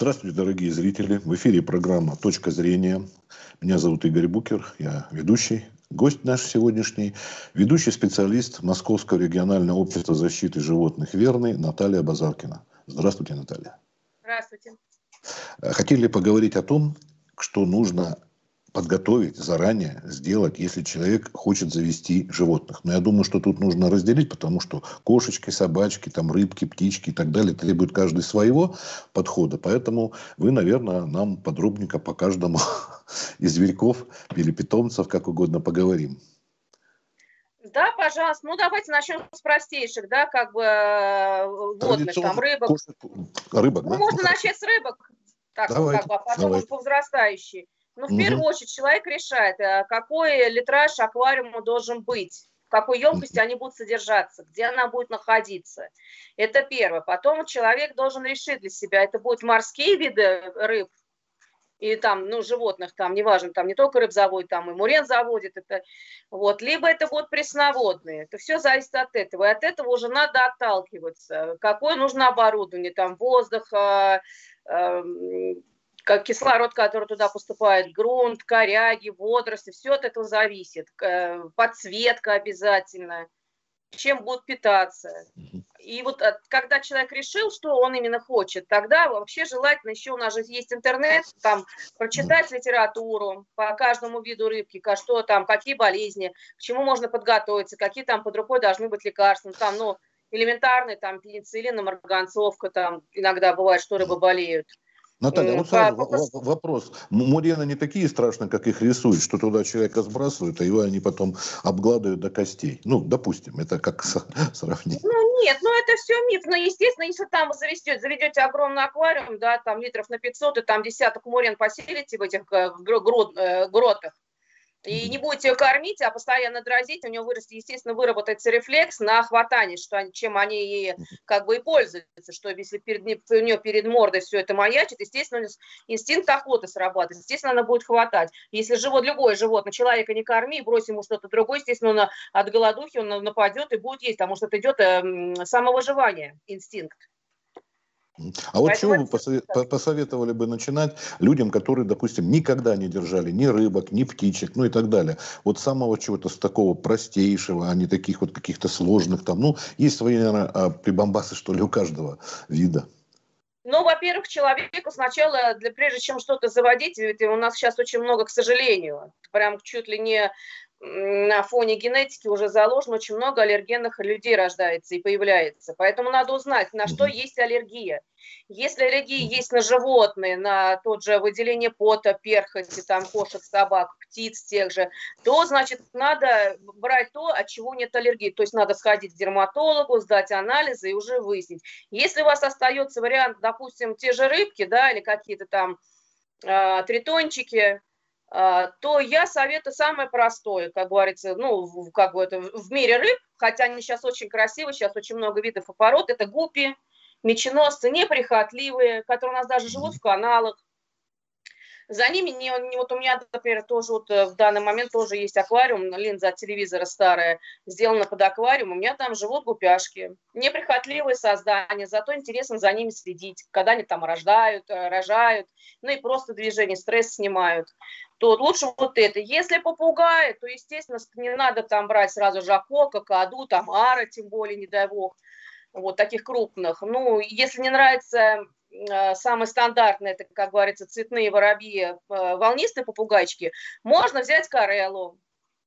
Здравствуйте, дорогие зрители. В эфире программа «Точка зрения». Меня зовут Игорь Букер, я ведущий. Гость наш сегодняшний – ведущий специалист Московского регионального общества защиты животных «Верный» Наталья Базаркина. Здравствуйте, Наталья. Здравствуйте. Хотели поговорить о том, что нужно подготовить заранее, сделать, если человек хочет завести животных. Но я думаю, что тут нужно разделить, потому что кошечки, собачки, там рыбки, птички и так далее требуют каждый своего подхода. Поэтому вы, наверное, нам подробненько по каждому из зверьков или питомцев, как угодно, поговорим. Да, пожалуйста. Ну, давайте начнем с простейших, да, как бы э, водных, там, рыбок. Кошек, рыбок, ну, да? можно начать с рыбок, так, давайте, как бы, а потом давайте. по взрастающей. Ну, в угу. первую очередь, человек решает, э, какой литраж аквариума должен быть, в какой емкости они будут содержаться, где она будет находиться. Это первое. Потом человек должен решить для себя, это будут морские виды рыб, и там, ну, животных там, неважно, там не только рыб заводит, там и мурен заводит, это, вот, либо это будут пресноводные, это все зависит от этого, и от этого уже надо отталкиваться, какое нужно оборудование, там, воздух, э, э, как кислород, который туда поступает, грунт, коряги, водоросли, все от этого зависит. Подсветка обязательно, чем будут питаться. И вот э, когда человек решил, что он именно хочет, тогда вообще желательно, еще у нас же есть интернет, там прочитать литературу по каждому виду рыбки, что там, какие болезни, к чему можно подготовиться, какие там под рукой должны быть лекарства, там, ну, элементарные, там, пенициллин, марганцовка, там, иногда бывает, что рыбы болеют. Наталья, вот сразу вопрос. Мурены не такие страшные, как их рисуют, что туда человека сбрасывают, а его они потом обгладывают до костей. Ну, допустим, это как сравнить. Ну, нет, ну это все миф. Но, естественно, если там вы заведете, заведете огромный аквариум, да, там литров на 500, и там десяток мурен поселите в этих э, э, гротах, и не будете ее кормить, а постоянно дразить, у него вырастет, естественно, выработается рефлекс на хватание, что, чем они и, как бы и пользуются, что если перед, у нее перед мордой все это маячит, естественно, инстинкт охоты срабатывает, естественно, она будет хватать. Если живот, любое животное, человека не корми, брось ему что-то другое, естественно, он от голодухи он нападет и будет есть, потому что это идет э, самовыживание, инстинкт. А вот чего вы посоветовали бы начинать людям, которые, допустим, никогда не держали ни рыбок, ни птичек, ну и так далее? Вот самого чего-то с такого простейшего, а не таких вот каких-то сложных там. Ну, есть свои, наверное, а, прибамбасы, что ли, у каждого вида. Ну, во-первых, человеку сначала, для, прежде чем что-то заводить, ведь у нас сейчас очень много, к сожалению, прям чуть ли не на фоне генетики уже заложено, очень много аллергенных людей рождается и появляется. Поэтому надо узнать, на что есть аллергия. Если аллергия есть на животные, на тот же выделение пота, перхоти, там, кошек, собак, птиц тех же, то, значит, надо брать то, от чего нет аллергии. То есть надо сходить к дерматологу, сдать анализы и уже выяснить. Если у вас остается вариант, допустим, те же рыбки, да, или какие-то там э, тритончики, а, то я советую самое простое, как говорится, ну, как бы это в мире рыб, хотя они сейчас очень красивые, сейчас очень много видов и пород, это гупи, меченосцы, неприхотливые, которые у нас даже живут в каналах, за ними, не, не, вот у меня, например, тоже вот э, в данный момент тоже есть аквариум, линза от телевизора старая, сделана под аквариум, у меня там живут гупяшки. Неприхотливые создания, зато интересно за ними следить, когда они там рождают, э, рожают, ну и просто движение, стресс снимают то лучше вот это. Если попугаи, то, естественно, не надо там брать сразу жако, какаду, там ара, тем более, не дай бог, вот таких крупных. Ну, если не нравится самый стандартный, это, как говорится, цветные воробьи, э, волнистые попугайчики, можно взять кареллу.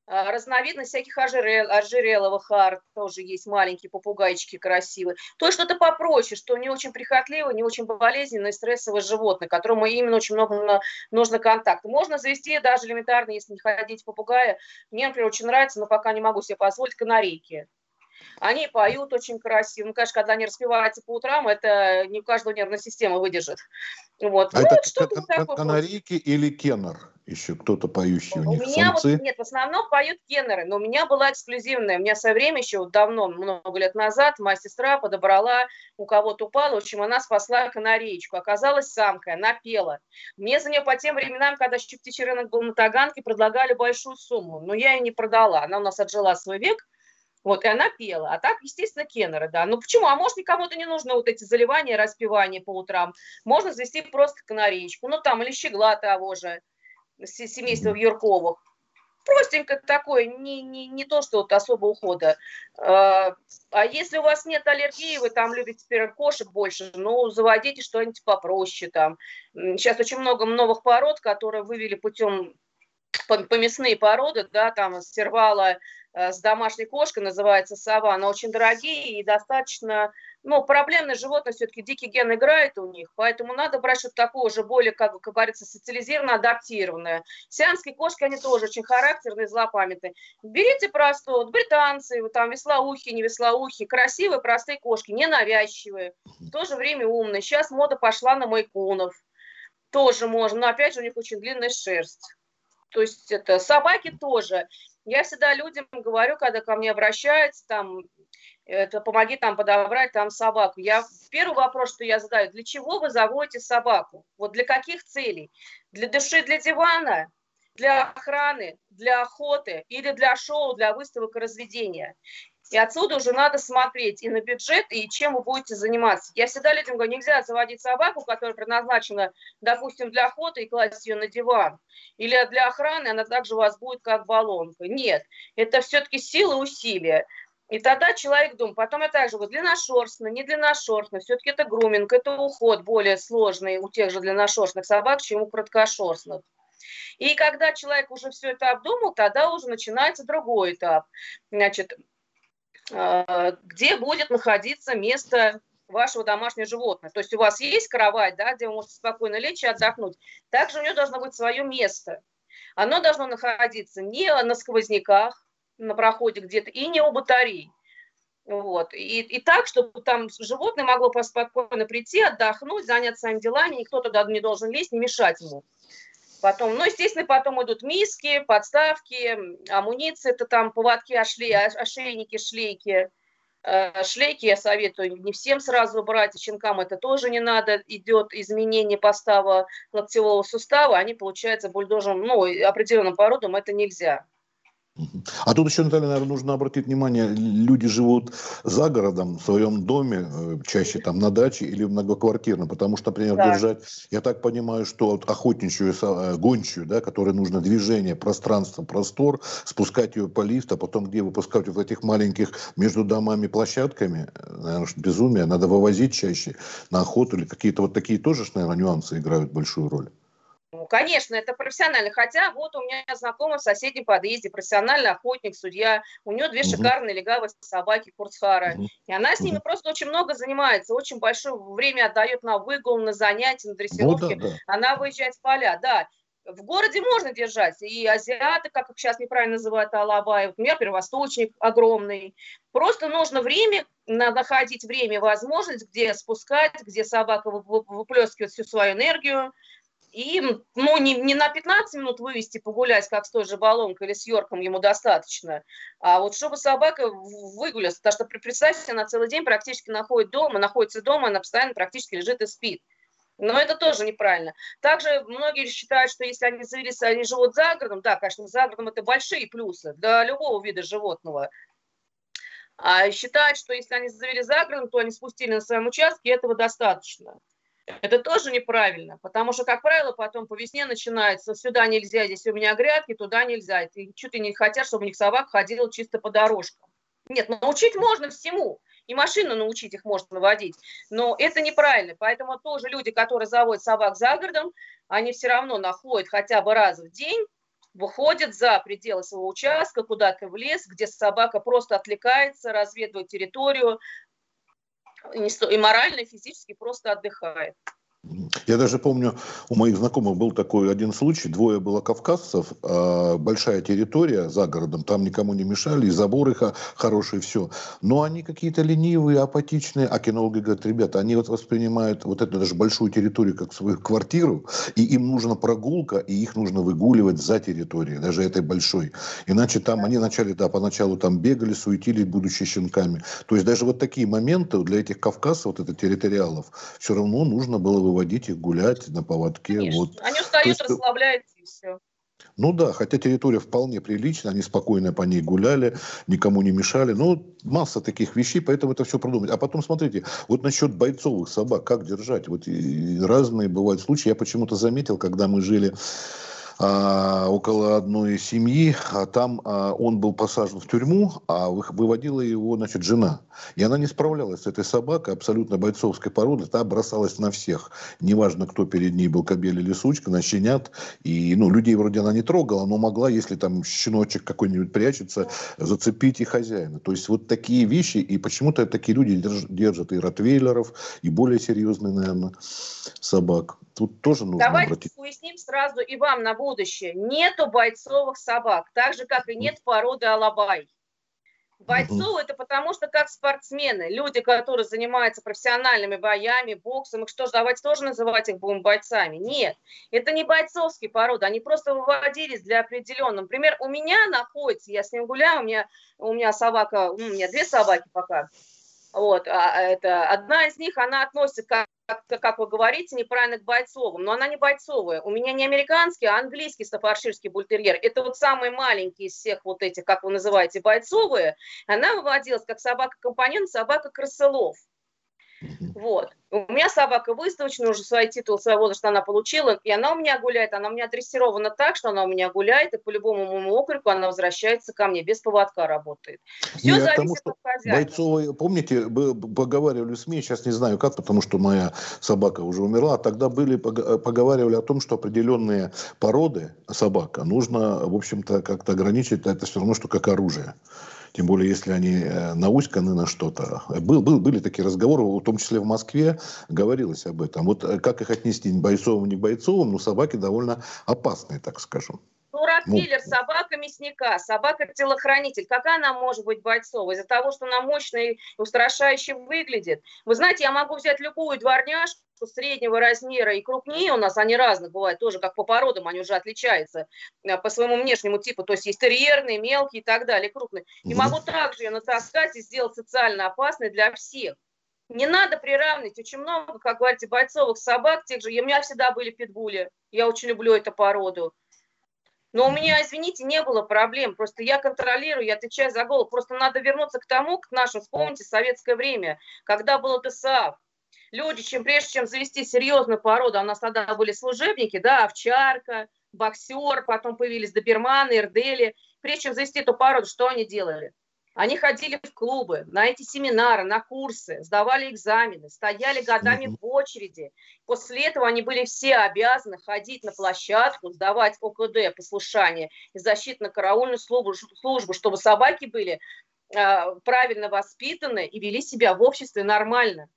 Э, разновидность всяких ожерел, ожереловых арт тоже есть маленькие попугайчики красивые. То есть что-то попроще, что не очень прихотливое, не очень болезненное, стрессовое животное, которому именно очень много нужно контакта. Можно завести даже элементарно, если не ходить попугая. Мне, например, очень нравится, но пока не могу себе позволить, канарейки. Они поют очень красиво. Ну, конечно, когда они распеваются по утрам, это не у каждого нервная система выдержит. Вот. А ну, это что кан- канарейки или кеннер? Еще кто-то поющий у, у них, меня самцы? Вот, нет, в основном поют кеннеры, но у меня была эксклюзивная. У меня со время еще давно, много лет назад, моя сестра подобрала, у кого-то упала, в общем, она спасла канареечку. Оказалась самка, она пела. Мне за нее по тем временам, когда еще птичий рынок был на Таганке, предлагали большую сумму, но я ее не продала. Она у нас отжила свой век, Вот, и она пела. А так, естественно, кеннеры, да. Ну почему? А может, никому-то не нужно вот эти заливания, распевания по утрам. Можно завести просто канареечку. Ну там, или щегла того же, семейства Юрковых. Простенько такое, не, не, не то, что вот особо ухода. А, а если у вас нет аллергии, вы там любите теперь кошек больше, ну, заводите что-нибудь попроще там. Сейчас очень много новых пород, которые вывели путем поместные породы, да, там сервала э, с домашней кошкой, называется сова, она очень дорогие и достаточно, ну, проблемное животное, все-таки дикий ген играет у них, поэтому надо брать что-то такое уже более, как, как говорится, социализированное, адаптированное. Сиамские кошки, они тоже очень характерные, злопамятные. Берите просто, вот, британцы, вот, там, веслоухи, не веслоухи, красивые, простые кошки, ненавязчивые, в то же время умные. Сейчас мода пошла на майкунов, тоже можно, но опять же у них очень длинная шерсть. То есть это собаки тоже. Я всегда людям говорю, когда ко мне обращаются, там, это помоги там подобрать там собаку. Я первый вопрос, что я задаю, для чего вы заводите собаку? Вот для каких целей? Для души, для дивана, для охраны, для охоты или для шоу, для выставок и разведения? И отсюда уже надо смотреть и на бюджет, и чем вы будете заниматься. Я всегда людям говорю, нельзя заводить собаку, которая предназначена, допустим, для охоты и класть ее на диван. Или для охраны она также у вас будет как баллонка. Нет, это все-таки сила усилия. И тогда человек думает, потом я также говорю, длинношерстно, не длинношерстно, все-таки это груминг, это уход более сложный у тех же длинношерстных собак, чем у короткошерстных. И когда человек уже все это обдумал, тогда уже начинается другой этап. Значит, где будет находиться место вашего домашнего животного. То есть у вас есть кровать, да, где вы можете спокойно лечь и отдохнуть. Также у нее должно быть свое место. Оно должно находиться не на сквозняках, на проходе где-то, и не у батарей. Вот. И, и так, чтобы там животное могло спокойно прийти, отдохнуть, заняться своими делами, никто туда не должен лезть, не мешать ему. Потом, ну, естественно, потом идут миски, подставки, амуниция, это там поводки, ошли, ошейники, шлейки. Э, шлейки я советую не всем сразу брать, щенкам это тоже не надо, идет изменение постава локтевого сустава, они, получается, бульдожем, ну, определенным породам это нельзя. А тут еще, Наталья, наверное, нужно обратить внимание, люди живут за городом, в своем доме, э, чаще там на даче или в многоквартирном, потому что, например, да. держать, я так понимаю, что вот охотничью, э, гончую, да, которой нужно движение, пространство, простор, спускать ее по лифту, а потом где выпускать в этих маленьких между домами площадками, э, наверное, безумие, надо вывозить чаще на охоту или какие-то вот такие тоже, наверное, нюансы играют большую роль. Ну, конечно, это профессионально. Хотя вот у меня знакомый в соседнем подъезде, профессиональный охотник, судья. У нее две угу. шикарные легавые собаки Курцхара. Угу. И она с ними угу. просто очень много занимается, очень большое время отдает на выгул, на занятия, на дрессировки. Ну, да, да. Она выезжает в поля, да. В городе можно держать. И азиаты, как их сейчас неправильно называют, алабай, например, первосточник огромный. Просто нужно время, надо находить время, возможность, где спускать, где собака выплескивает всю свою энергию, и ну, не, не на 15 минут вывести погулять, как с той же баллонкой или с Йорком ему достаточно, а вот чтобы собака выгулялась, потому что представьте, она целый день практически находит дома, находится дома, она постоянно практически лежит и спит. Но это тоже неправильно. Также многие считают, что если они завелись, они живут за городом, да, конечно, за городом это большие плюсы для любого вида животного. А считают, что если они завели за городом, то они спустили на своем участке, этого достаточно. Это тоже неправильно, потому что, как правило, потом по весне начинается, сюда нельзя, здесь у меня грядки, туда нельзя. И чуть ли не хотят, чтобы у них собака ходила чисто по дорожкам. Нет, научить можно всему. И машину научить их можно водить. Но это неправильно. Поэтому тоже люди, которые заводят собак за городом, они все равно находят хотя бы раз в день, выходят за пределы своего участка, куда-то в лес, где собака просто отвлекается, разведывает территорию, и морально, и физически просто отдыхает. Я даже помню, у моих знакомых был такой один случай. Двое было кавказцев, а, большая территория за городом, там никому не мешали, и заборы хорошие, все. Но они какие-то ленивые, апатичные. А кинологи говорят, ребята, они вот воспринимают вот эту даже большую территорию как свою квартиру, и им нужна прогулка, и их нужно выгуливать за территорией, даже этой большой. Иначе там они начали, да, поначалу там бегали, суетились, будучи щенками. То есть даже вот такие моменты для этих кавказцев, вот это территориалов, все равно нужно было выводить их гулять на поводке. Вот. Они устают, есть, расслабляются и все. Ну да, хотя территория вполне приличная, они спокойно по ней гуляли, никому не мешали. Ну, масса таких вещей, поэтому это все продумать. А потом, смотрите, вот насчет бойцовых собак, как держать? Вот разные бывают случаи. Я почему-то заметил, когда мы жили около одной семьи, а там а, он был посажен в тюрьму, а выводила его, значит, жена. И она не справлялась с этой собакой, абсолютно бойцовской породы, та бросалась на всех. Неважно, кто перед ней был, кобель или сучка, на щенят. И, ну, людей вроде она не трогала, но могла, если там щеночек какой-нибудь прячется, зацепить и хозяина. То есть вот такие вещи, и почему-то такие люди держат и ротвейлеров, и более серьезные, наверное, собак. Тут тоже нужно Давайте обратить. поясним сразу и вам на будущее. Нету бойцовых собак, так же, как и нет породы алабай. Бойцов это потому, что как спортсмены, люди, которые занимаются профессиональными боями, боксом, их что ж, давайте тоже называть их будем бойцами. Нет, это не бойцовские породы, они просто выводились для определенного. Например, у меня находится, я с ним гуляю, у меня, у меня собака, у меня две собаки пока, вот, а это, одна из них, она относится к как, как вы говорите, неправильно к бойцовым, но она не бойцовая. У меня не американский, а английский стафарширский бультерьер. Это вот самый маленький из всех вот этих, как вы называете, бойцовые. Она выводилась как собака-компаньон, собака-крысолов. Вот. У меня собака выставочная, уже свои титулы своего возраста она получила, и она у меня гуляет, она у меня дрессирована так, что она у меня гуляет, и по любому моему окрику она возвращается ко мне, без поводка работает. Все зависит тому, от хозяина. Бойцовые, помните, поговаривали в СМИ, сейчас не знаю как, потому что моя собака уже умерла, тогда были, поговаривали о том, что определенные породы собака нужно, в общем-то, как-то ограничить, это все равно, что как оружие тем более если они э, науськаны на что-то. Был, был, были такие разговоры, в том числе в Москве, говорилось об этом. Вот э, как их отнести, не бойцовым, не бойцовым, но собаки довольно опасные, так скажем. Ну, Ротвейлер, ну, собака мясника, собака-телохранитель. Какая она может быть бойцовой? Из-за того, что она мощная и устрашающе выглядит. Вы знаете, я могу взять любую дворняжку, среднего размера и крупнее у нас, они разных бывают, тоже как по породам они уже отличаются э, по своему внешнему типу, то есть есть терьерные, мелкие и так далее, крупные. И могу также ее натаскать и сделать социально опасной для всех. Не надо приравнивать. Очень много, как говорите, бойцовых собак, тех же. У меня всегда были питбули. Я очень люблю эту породу. Но у меня, извините, не было проблем. Просто я контролирую, я отвечаю за голову. Просто надо вернуться к тому, к нашему, вспомните, советское время, когда было ТСАВ. Люди, чем прежде чем завести серьезную породу, а у нас тогда были служебники, да, овчарка, боксер, потом появились доберманы, эрдели. Прежде чем завести эту породу, что они делали? Они ходили в клубы, на эти семинары, на курсы, сдавали экзамены, стояли годами в очереди. После этого они были все обязаны ходить на площадку, сдавать ОКД, послушание и защитно-караульную службу, службу, чтобы собаки были э, правильно воспитаны и вели себя в обществе нормально.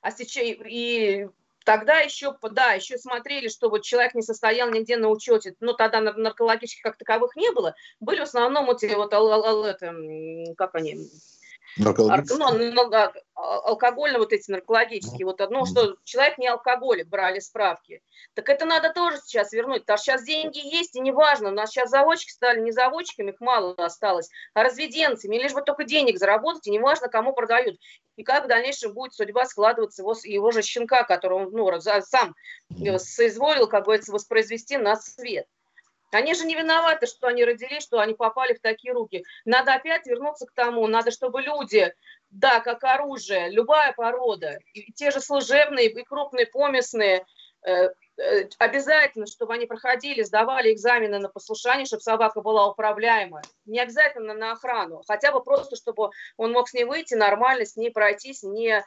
А сейчас и Тогда еще, да, еще смотрели, что вот человек не состоял нигде на учете, но тогда наркологических как таковых не было. Были в основном эти вот, это, как они? Ну, а, алкогольно вот эти наркологические. Вот одно, что человек не алкоголик, брали справки. Так это надо тоже сейчас вернуть, потому что сейчас деньги есть, и неважно, у нас сейчас заводчики стали не заводчиками, их мало осталось, а разведенцами, лишь бы только денег заработать, и неважно, кому продают. И как в дальнейшем будет судьба складываться его, его же щенка, которого он ну, сам соизволил, как говорится, воспроизвести на свет. Они же не виноваты, что они родились, что они попали в такие руки. Надо опять вернуться к тому, надо, чтобы люди, да, как оружие, любая порода, и те же служебные и крупные поместные, э, э, обязательно, чтобы они проходили, сдавали экзамены на послушание, чтобы собака была управляемая. Не обязательно на охрану, хотя бы просто, чтобы он мог с ней выйти нормально, с ней пройтись, не,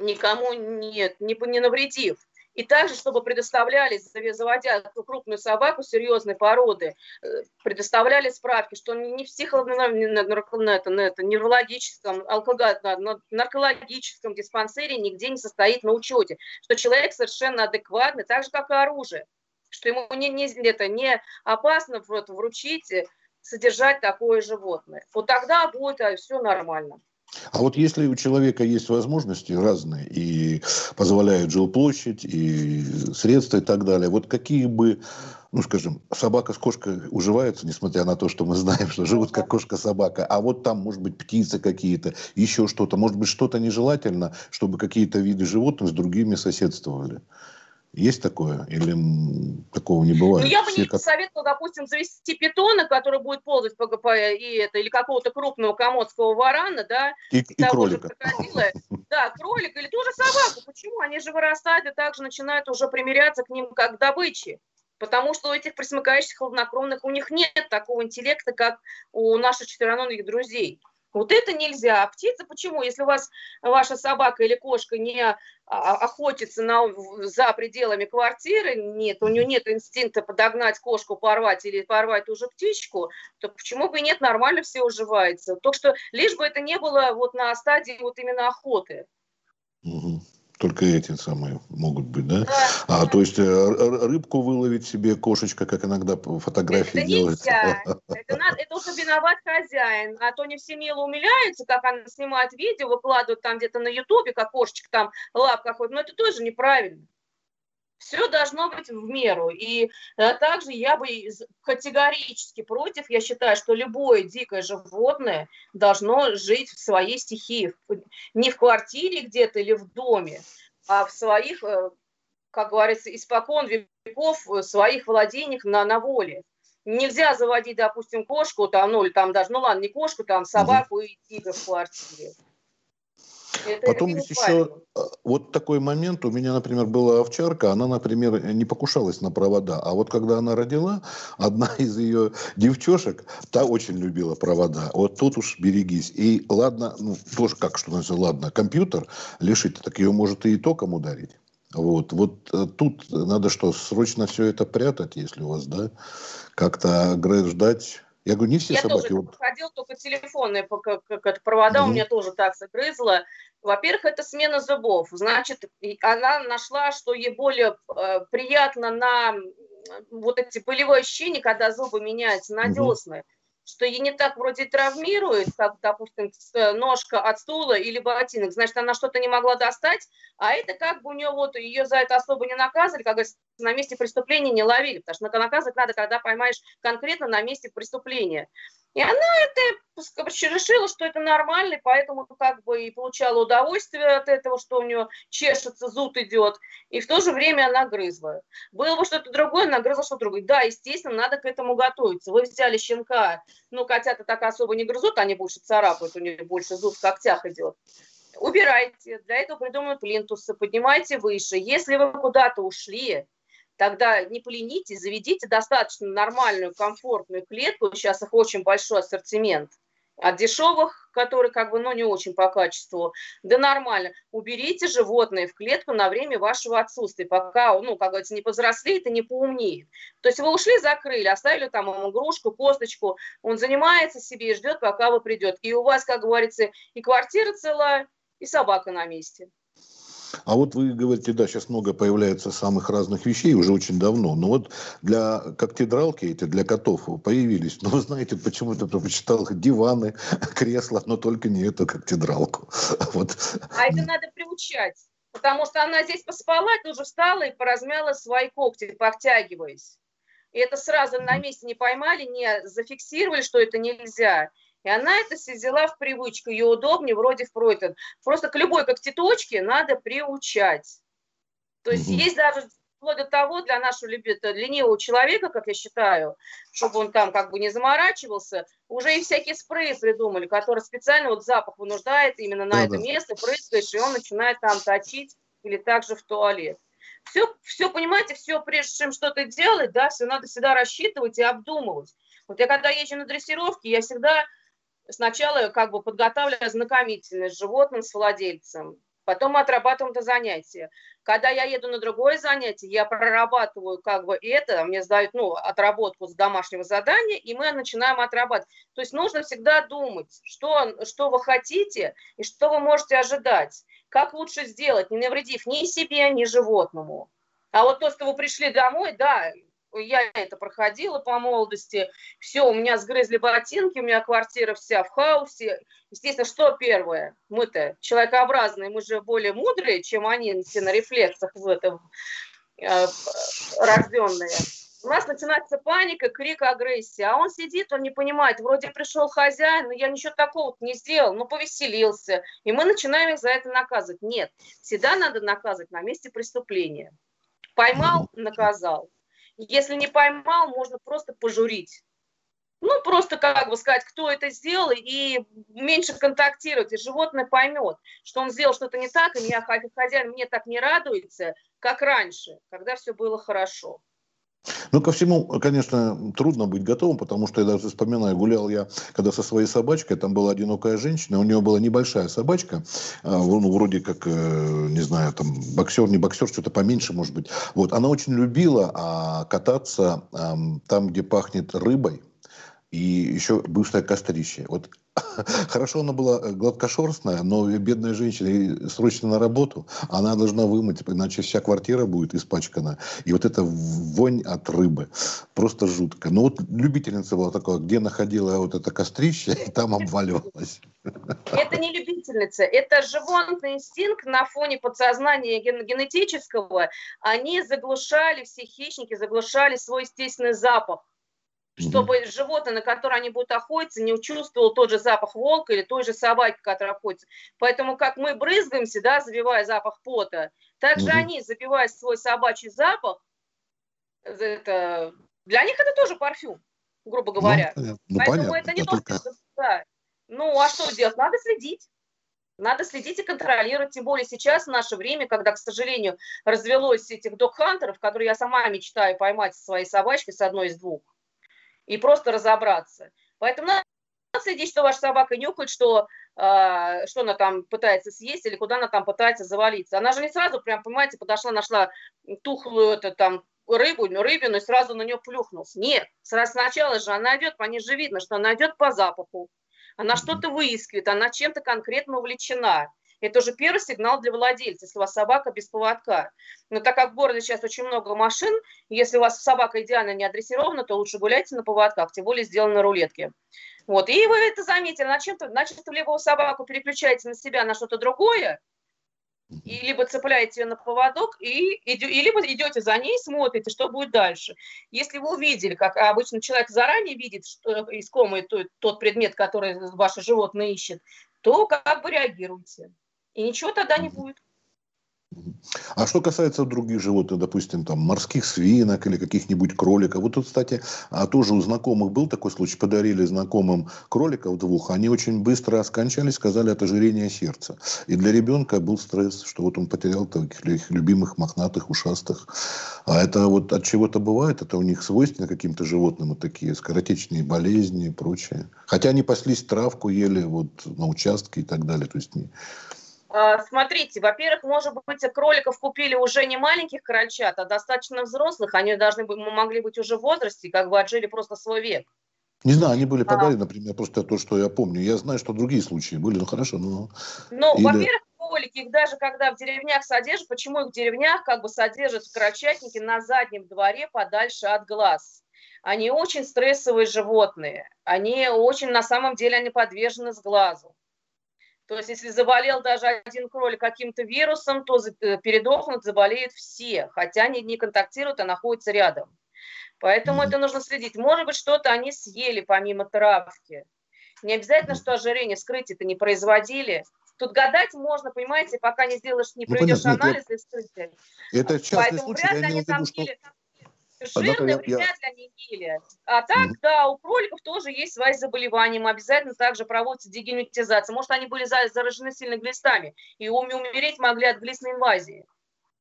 никому не, не, не навредив. И также, чтобы предоставляли, заводя крупную собаку серьезной породы, э, предоставляли справки, что не в психоневрологическом, наркологическом диспансере нигде не состоит на учете, что человек совершенно адекватный, так же, как и оружие, что ему не, не, это, не опасно вот, вручить, э, содержать такое животное. Вот тогда будет э, все нормально. А вот если у человека есть возможности разные и позволяют жилплощадь, и средства и так далее, вот какие бы, ну скажем, собака с кошкой уживаются, несмотря на то, что мы знаем, что живут как кошка-собака, а вот там, может быть, птицы какие-то, еще что-то, может быть, что-то нежелательно, чтобы какие-то виды животных с другими соседствовали. Есть такое? Или такого не бывает? Ну, я бы Все не как... советовала, допустим, завести питона, который будет ползать по ГП, и это, или какого-то крупного комодского варана, да, и, и кролика. Да, кролика или тоже собаку. Почему? Они же вырастают и также начинают уже примиряться к ним как к добыче. Потому что у этих присмыкающих хладнокровных у них нет такого интеллекта, как у наших четвероногих друзей. Вот это нельзя. А птица почему? Если у вас ваша собака или кошка не а, охотится на, за пределами квартиры, нет, у нее нет инстинкта подогнать кошку, порвать или порвать ту же птичку, то почему бы и нет, нормально все уживается. То, что лишь бы это не было вот на стадии вот именно охоты. Угу. Только эти самые могут быть, да? а, то есть э, рыбку выловить себе кошечка, как иногда фотографии это делают. Нельзя. Это, надо, это уже виноват хозяин. А то не все мило умиляются, как она снимает видео, выкладывают там где-то на ютубе, как кошечка там лапка ходит. Но это тоже неправильно. Все должно быть в меру. И а, также я бы категорически против, я считаю, что любое дикое животное должно жить в своей стихии. Не в квартире где-то или в доме, а в своих, э, как говорится, испокон веков, э, своих владениях на, на воле. Нельзя заводить, допустим, кошку, там, ну или там даже, ну ладно, не кошку, там собаку и тигра в квартире. Это Потом есть еще э, вот такой момент. У меня, например, была овчарка. Она, например, не покушалась на провода. А вот когда она родила, одна из ее девчошек, та очень любила провода. Вот тут уж берегись. И ладно, ну, тоже как, что называется, ладно, компьютер лишить, так ее может и током ударить. Вот, вот э, тут надо что, срочно все это прятать, если у вас, да, как-то ограждать я говорю, не все я собаки. Я тоже проходил только телефонные как, как, провода, mm-hmm. у меня тоже так загрызло. Во-первых, это смена зубов. Значит, она нашла, что ей более э, приятно на вот эти болевые ощущения, когда зубы меняются, на десны. Mm-hmm что ей не так вроде травмирует, как, допустим, ножка от стула или ботинок, значит, она что-то не могла достать, а это как бы у нее вот, ее за это особо не наказывали, как говорится, на месте преступления не ловили, потому что наказывать надо, когда поймаешь конкретно на месте преступления. И она это решила, что это нормально, поэтому как бы и получала удовольствие от этого, что у нее чешется, зуд идет, и в то же время она грызла. Было бы что-то другое, она грызла что-то другое. Да, естественно, надо к этому готовиться. Вы взяли щенка, ну, котята так особо не грызут, они больше царапают, у них больше зуд в когтях идет. Убирайте, для этого придумают плинтусы, поднимайте выше. Если вы куда-то ушли, тогда не поленитесь, заведите достаточно нормальную, комфортную клетку. Сейчас их очень большой ассортимент. От дешевых, которые как бы, ну, не очень по качеству, да нормально. Уберите животное в клетку на время вашего отсутствия, пока, ну, как говорится, не повзрослеет и не поумнеет. То есть вы ушли, закрыли, оставили там ему игрушку, косточку, он занимается себе и ждет, пока вы придет. И у вас, как говорится, и квартира целая, и собака на месте. А вот вы говорите, да, сейчас много появляется самых разных вещей, уже очень давно. Но вот для когтедралки эти, для котов появились. Но вы знаете, почему-то предпочитал диваны, кресла, но только не эту когтедралку. Вот. А это надо приучать. Потому что она здесь поспала, уже встала и поразмяла свои когти, подтягиваясь. И это сразу на месте не поймали, не зафиксировали, что это нельзя. И она это себе взяла в привычку, ее удобнее вроде в Фройден. Просто к любой когтеточке надо приучать. То есть угу. есть даже вплоть до того для нашего ленивого человека, как я считаю, чтобы он там как бы не заморачивался, уже и всякие спреи придумали, которые специально вот запах вынуждает именно на да, это да. место, прыскаешь, и он начинает там точить или также в туалет. Все, все, понимаете, все, прежде чем что-то делать, да, все надо всегда рассчитывать и обдумывать. Вот я когда езжу на дрессировке, я всегда сначала как бы подготавливаю ознакомительность с животным, с владельцем, потом мы отрабатываем это занятие. Когда я еду на другое занятие, я прорабатываю как бы это, мне сдают ну, отработку с домашнего задания, и мы начинаем отрабатывать. То есть нужно всегда думать, что, что вы хотите и что вы можете ожидать. Как лучше сделать, не навредив ни себе, ни животному. А вот то, что вы пришли домой, да, я это проходила по молодости, все, у меня сгрызли ботинки, у меня квартира вся в хаосе. Естественно, что первое? Мы-то человекообразные, мы же более мудрые, чем они все на рефлексах в этом э, рожденные. У нас начинается паника, крик, агрессия. А он сидит, он не понимает, вроде пришел хозяин, но я ничего такого не сделал, ну повеселился. И мы начинаем их за это наказывать. Нет, всегда надо наказывать на месте преступления. Поймал, наказал. Если не поймал, можно просто пожурить. Ну, просто как бы сказать, кто это сделал, и меньше контактировать, и животное поймет, что он сделал что-то не так, и меня хозяин мне так не радуется, как раньше, когда все было хорошо. Ну, ко всему, конечно, трудно быть готовым, потому что я даже вспоминаю, гулял я, когда со своей собачкой, там была одинокая женщина, у нее была небольшая собачка, ну, вроде как, э, не знаю, там, боксер, не боксер, что-то поменьше, может быть. Вот, она очень любила а, кататься там, где пахнет рыбой, и еще бывшее кострище. Вот хорошо она была э, гладкошерстная, но бедная женщина срочно на работу, она должна вымыть, иначе вся квартира будет испачкана. И вот эта вонь от рыбы просто жутко. Ну вот любительница была такая, где находила вот это кострище, и там обваливалась. Это не любительница, это животный инстинкт на фоне подсознания генетического. Они заглушали, все хищники заглушали свой естественный запах чтобы mm-hmm. животное, на которое они будут охотиться, не чувствовал тот же запах волка или той же собаки, которая охотится. Поэтому как мы брызгаемся, да, забивая запах пота, так же mm-hmm. они, забивая свой собачий запах, это, для них это тоже парфюм, грубо ну, говоря. Ну, ну, Поэтому понятно, это не то, только... да. Ну, а что делать? Надо следить. Надо следить и контролировать, тем более сейчас, в наше время, когда, к сожалению, развелось этих док-хантеров, которые я сама мечтаю поймать своей собачкой с одной из двух и просто разобраться. Поэтому надо следить, что ваша собака нюхает, что, э, что она там пытается съесть или куда она там пытается завалиться. Она же не сразу, прям, понимаете, подошла, нашла тухлую это, там, рыбу, ну, рыбину и сразу на нее плюхнулся. Нет, сначала же она идет, по ней же видно, что она идет по запаху. Она что-то выискивает, она чем-то конкретно увлечена. Это уже первый сигнал для владельца, если у вас собака без поводка. Но так как в городе сейчас очень много машин, если у вас собака идеально не адресирована, то лучше гуляйте на поводках, тем более сделано на рулетке. Вот. И вы это заметили, значит, значит, либо вы собаку переключаете на себя на что-то другое, и либо цепляете ее на поводок, и, и, и либо идете за ней, смотрите, что будет дальше. Если вы увидели, как обычно человек заранее видит, что искомый тот, тот предмет, который ваше животное ищет, то как бы реагируйте и ничего тогда не будет. А что касается других животных, допустим, там морских свинок или каких-нибудь кроликов. Вот тут, кстати, а тоже у знакомых был такой случай, подарили знакомым кроликов двух, они очень быстро скончались, сказали от ожирения сердца. И для ребенка был стресс, что вот он потерял таких любимых мохнатых, ушастых. А это вот от чего-то бывает, это у них свойственно каким-то животным вот такие скоротечные болезни и прочее. Хотя они паслись травку, ели вот на участке и так далее. То есть не, смотрите, во-первых, может быть, кроликов купили уже не маленьких крольчат, а достаточно взрослых. Они должны быть, могли быть уже в возрасте, как бы отжили просто свой век. Не знаю, они были подарены, а. например, просто то, что я помню. Я знаю, что другие случаи были, ну хорошо, ну... Ну, Или... во-первых, кролики, их даже когда в деревнях содержат, почему их в деревнях как бы содержат в крольчатнике на заднем дворе подальше от глаз? Они очень стрессовые животные, они очень, на самом деле, они подвержены с глазу. То есть, если заболел даже один кролик каким-то вирусом, то э, передохнут, заболеют все, хотя они не контактируют, а находятся рядом. Поэтому это нужно следить. Может быть, что-то они съели помимо травки. Не обязательно, что ожирение скрыть это не производили. Тут гадать можно, понимаете, пока не сделаешь, не ну, проведешь анализ и скрытие. Это частный Поэтому случай, вряд ли они там что... Жирные вряд ли они ели. А так, mm да, у кроликов тоже есть свои заболевания. Мы обязательно также проводится дегенетизация. Может, они были заражены сильно глистами и умереть могли от глистной инвазии.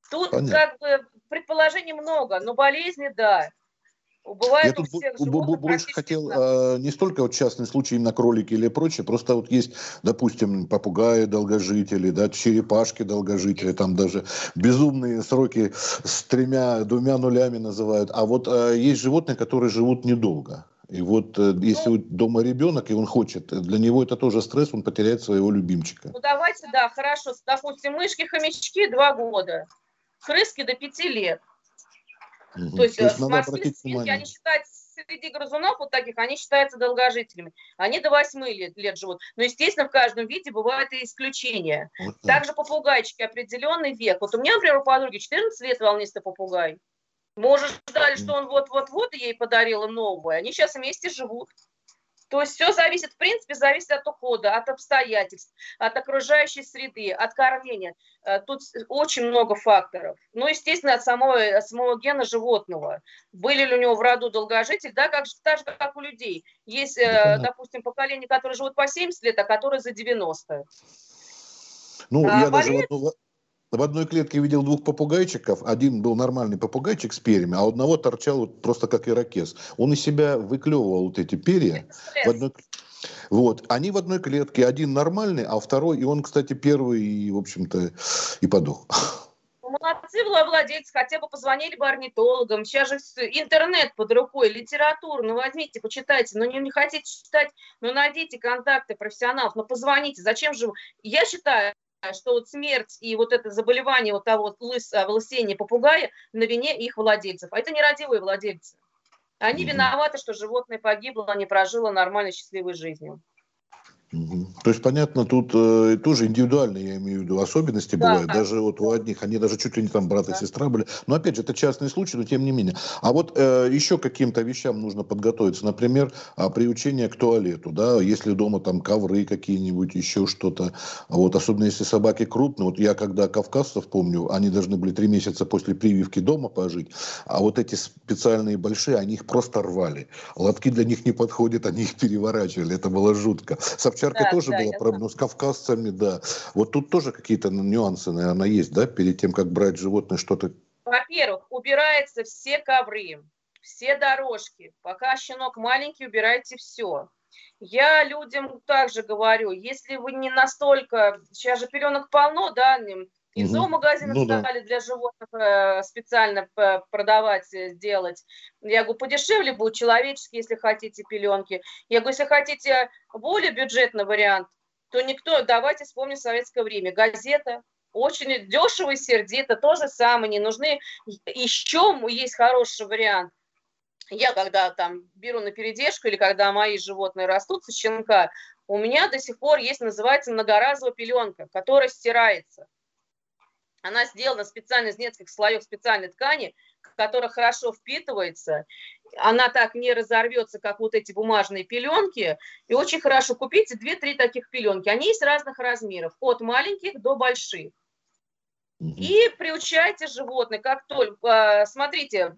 Тут Понятно. как бы предположений много, но болезни, да. Бывает Я тут больше хотел э, не столько вот частный случай на кролики или прочее, просто вот есть, допустим, попугаи долгожители, да, черепашки долгожители, там даже безумные сроки с тремя, двумя нулями называют. А вот э, есть животные, которые живут недолго. И вот э, если ну, дома ребенок, и он хочет, для него это тоже стресс, он потеряет своего любимчика. Ну давайте, да, хорошо, допустим, мышки-хомячки два года, крыски до пяти лет. Угу. То есть, То есть э, морские свинки, они считаются среди грызунов вот таких, они считаются долгожителями. Они до 8 лет, лет живут. Но, естественно, в каждом виде бывают и исключения. Вот Также попугайчики определенный век. Вот у меня, например, у подруги 14 лет волнистый попугай. Мы уже ждали, что он вот-вот-вот ей подарила новую. Они сейчас вместе живут. То есть все зависит, в принципе, зависит от ухода, от обстоятельств, от окружающей среды, от кормления. Э, тут очень много факторов. Ну, естественно, от самого, от самого гена животного. Были ли у него в роду долгожители, да, как, так же, как у людей. Есть, э, допустим, поколение, которые живут по 70 лет, а которые за 90. Ну, а я даже в, в одной клетке видел двух попугайчиков. Один был нормальный попугайчик с перьями, а у одного торчал вот просто как ирокез. Он из себя выклевывал вот эти перья. В одной... Вот. Они в одной клетке. Один нормальный, а второй, и он, кстати, первый, и, в общем-то, и подох. Молодцы владельцы, хотя бы позвонили бы орнитологам. Сейчас же интернет под рукой, литературу, ну возьмите, почитайте. Ну не, не хотите читать, ну найдите контакты профессионалов, ну позвоните. Зачем же... Я считаю, что вот смерть и вот это заболевание вот того вот лыс, волосения попугая на вине их владельцев. А это нерадивые владельцы. Они виноваты, что животное погибло, а не прожило нормальной счастливой жизнью. То есть, понятно, тут э, тоже индивидуальные, я имею в виду, особенности да, бывают. Да. Даже вот у одних, они даже чуть ли не там брат и сестра были. Но опять же, это частный случай, но тем не менее. А вот э, еще каким-то вещам нужно подготовиться. Например, а, приучение к туалету. Да? Если дома там ковры какие-нибудь, еще что-то. Вот, особенно если собаки крупные. Вот я когда кавказцев помню, они должны были три месяца после прививки дома пожить. А вот эти специальные большие, они их просто рвали. Лотки для них не подходят, они их переворачивали. Это было жутко. Собчак овчаркой да, тоже да, была проблема, с кавказцами, да. Вот тут тоже какие-то нюансы, наверное, есть, да, перед тем, как брать животное, что-то... Во-первых, убираются все ковры, все дорожки. Пока щенок маленький, убирайте все. Я людям также говорю, если вы не настолько... Сейчас же пеленок полно, да, и зоомагазины ну, стали да. для животных э, специально продавать, э, делать. Я говорю, подешевле будет человеческие, если хотите пеленки. Я говорю, если хотите более бюджетный вариант, то никто, давайте вспомним советское время. Газета, очень дешево и сердито, то же самое, не нужны. Еще есть хороший вариант. Я когда там беру на передержку или когда мои животные растут со щенка, у меня до сих пор есть, называется, многоразовая пеленка, которая стирается. Она сделана специально из нескольких слоев специальной ткани, которая хорошо впитывается. Она так не разорвется, как вот эти бумажные пеленки. И очень хорошо купите 2-3 таких пеленки. Они есть разных размеров, от маленьких до больших. И приучайте животных, как только, а, смотрите,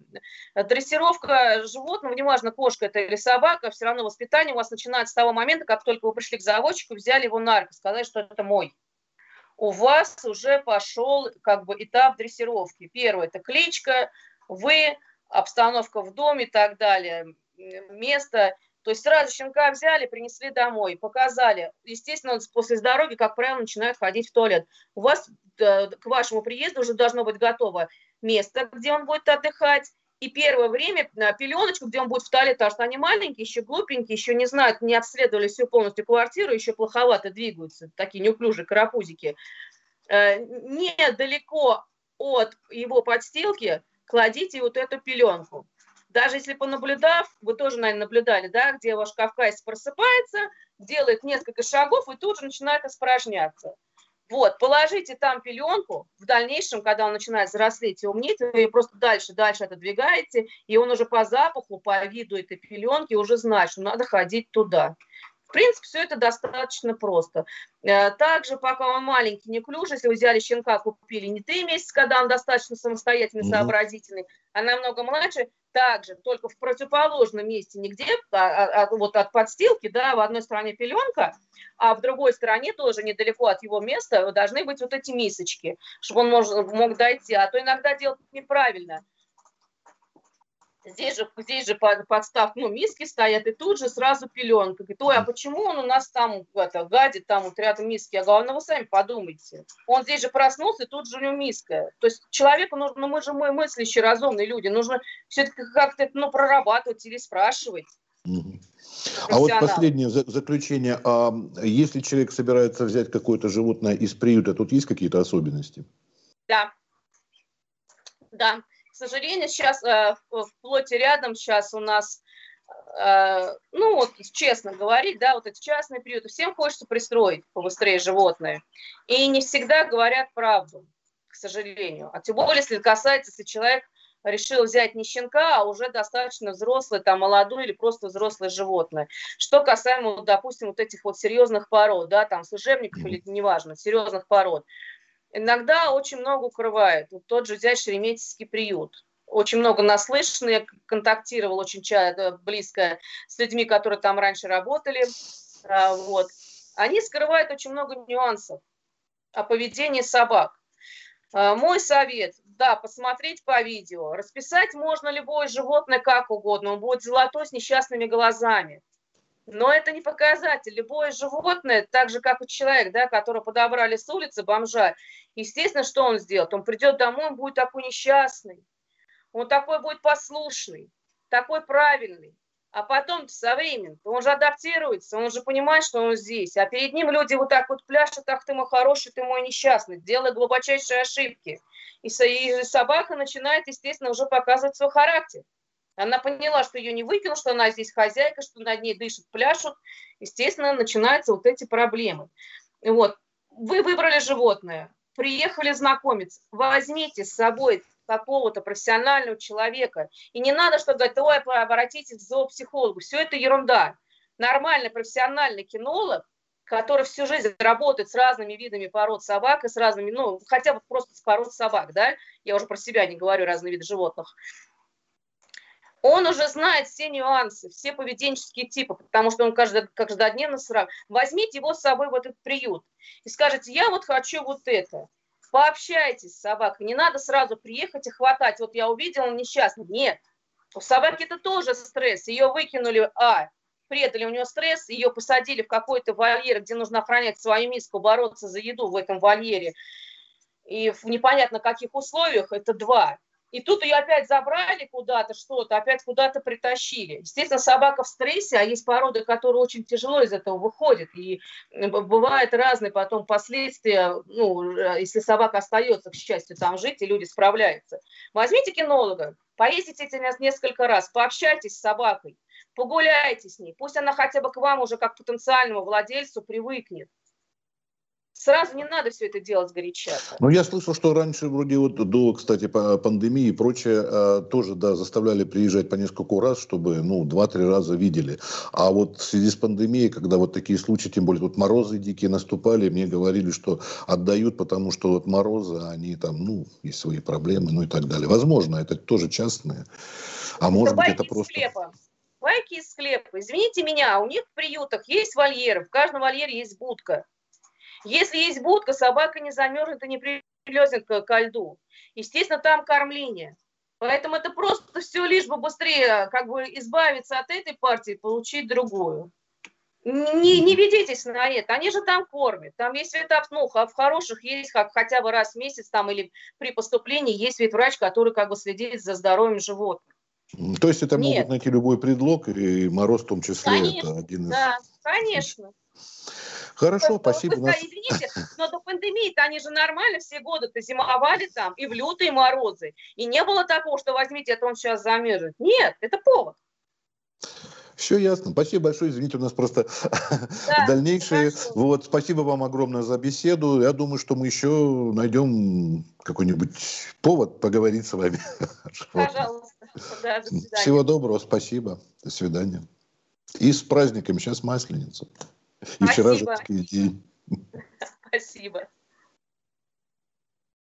дрессировка животного, неважно, кошка это или собака, все равно воспитание у вас начинается с того момента, как только вы пришли к заводчику, взяли его на руки, сказали, что это мой у вас уже пошел как бы этап дрессировки. Первый – это кличка, вы, обстановка в доме и так далее, место. То есть сразу щенка взяли, принесли домой, показали. Естественно, после дороги, как правило, начинает ходить в туалет. У вас э, к вашему приезду уже должно быть готово место, где он будет отдыхать, и первое время на пеленочку, где он будет в туалет, потому что они маленькие, еще глупенькие, еще не знают, не обследовали всю полностью квартиру, еще плоховато двигаются, такие неуклюжие карапузики. Э, недалеко от его подстилки кладите вот эту пеленку. Даже если понаблюдав, вы тоже, наверное, наблюдали, да, где ваш кавказец просыпается, делает несколько шагов и тут же начинает испражняться. Вот, положите там пеленку, в дальнейшем, когда он начинает взрослеть и умнеть, вы ее просто дальше, дальше отодвигаете, и он уже по запаху, по виду этой пеленки уже знает, что надо ходить туда. В принципе, все это достаточно просто. Э, также, пока он маленький, не клюш, если вы взяли щенка, купили не три месяца, когда он достаточно самостоятельный, сообразительный, а намного младше, также, только в противоположном месте, нигде, а, а, а, вот от подстилки, да, в одной стороне пеленка, а в другой стороне тоже недалеко от его места должны быть вот эти мисочки, чтобы он мог, мог дойти, а то иногда делать неправильно – Здесь же, здесь же под, подстав, ну, миски стоят, и тут же сразу пеленка. Говорит, ой, а почему он у нас там это, гадит, там вот рядом миски? Я говорю, ну вы сами подумайте. Он здесь же проснулся, и тут же у него миска. То есть человеку нужно, ну мы же мы мыслящие, разумные люди, нужно все-таки как-то это, ну, прорабатывать или спрашивать. А вот последнее заключение. А если человек собирается взять какое-то животное из приюта, тут есть какие-то особенности? Да. Да сожалению, сейчас э, в плоте рядом сейчас у нас, э, ну вот честно говорить, да, вот эти частные приюты, всем хочется пристроить побыстрее животное. И не всегда говорят правду, к сожалению. А тем более, если касается, если человек решил взять не щенка, а уже достаточно взрослый, там, молодой или просто взрослое животное. Что касаемо, допустим, вот этих вот серьезных пород, да, там, служебников или неважно, серьезных пород, иногда очень много укрывает. Вот тот же взять Шереметьевский приют. Очень много наслышан, я контактировал очень часто, близко с людьми, которые там раньше работали. А, вот. Они скрывают очень много нюансов о поведении собак. А, мой совет, да, посмотреть по видео. Расписать можно любое животное как угодно, он будет золотой с несчастными глазами. Но это не показатель. Любое животное, так же, как и человек, да, которого подобрали с улицы, бомжа, естественно, что он сделает? Он придет домой, он будет такой несчастный, он такой будет послушный, такой правильный. А потом со временем он же адаптируется, он же понимает, что он здесь. А перед ним люди вот так вот пляшут, ах ты мой хороший, ты мой несчастный, делая глубочайшие ошибки. И собака начинает, естественно, уже показывать свой характер. Она поняла, что ее не выкинул, что она здесь хозяйка, что над ней дышат, пляшут. Естественно, начинаются вот эти проблемы. Вот. Вы выбрали животное, приехали знакомиться, возьмите с собой какого-то профессионального человека. И не надо, что говорить, ой, обратитесь к зоопсихологу. Все это ерунда. Нормальный профессиональный кинолог, который всю жизнь работает с разными видами пород собак и с разными, ну, хотя бы просто с пород собак, да, я уже про себя не говорю, разные виды животных, он уже знает все нюансы, все поведенческие типы, потому что он каждый, каждодневно сразу. Возьмите его с собой в этот приют и скажите, я вот хочу вот это. Пообщайтесь с собакой, не надо сразу приехать и хватать. Вот я увидела несчастный. Нет, у собаки это тоже стресс. Ее выкинули, а, предали у нее стресс, ее посадили в какой-то вольер, где нужно охранять свою миску, бороться за еду в этом вольере. И в непонятно каких условиях, это два. И тут ее опять забрали куда-то что-то, опять куда-то притащили. Естественно, собака в стрессе, а есть породы, которые очень тяжело из этого выходят. И бывают разные потом последствия, ну, э, если собака остается, к счастью, там жить, и люди справляются. Возьмите кинолога, поездите несколько раз, пообщайтесь с собакой, погуляйте с ней. Пусть она хотя бы к вам уже как потенциальному владельцу привыкнет сразу не надо все это делать горяча. Ну, я слышал, что раньше, вроде вот до, кстати, пандемии и прочее, а, тоже, да, заставляли приезжать по несколько раз, чтобы, ну, два-три раза видели. А вот в связи с пандемией, когда вот такие случаи, тем более тут морозы дикие наступали, мне говорили, что отдают, потому что вот морозы, они там, ну, есть свои проблемы, ну и так далее. Возможно, это тоже частные. А может быть, это просто... Склепа. Байки из склепа. Извините меня, у них в приютах есть вольеры, в каждом вольере есть будка. Если есть будка, собака не замерзнет и не прилезет к, ко льду. Естественно, там кормление. Поэтому это просто все лишь бы быстрее как бы избавиться от этой партии и получить другую. Не, не ведитесь на это, они же там кормят, там есть ветобнух, а в хороших есть как хотя бы раз в месяц там или при поступлении есть ветврач, который как бы следит за здоровьем животных. То есть это Нет. могут найти любой предлог, и мороз в том числе конечно, это один из... Да, конечно. Хорошо, спасибо. Вы, извините, но до пандемии-то они же нормально все годы-то зимовали там, и в лютые морозы. И не было такого, что возьмите, это он сейчас замерзнет. Нет, это повод. Все ясно. Спасибо большое. Извините, у нас просто да, дальнейшие. Хорошо. Вот, спасибо вам огромное за беседу. Я думаю, что мы еще найдем какой-нибудь повод поговорить с вами. Пожалуйста. Да, Всего доброго, спасибо. До свидания. И с праздниками. Сейчас Масленица. И вчера женский день. Спасибо.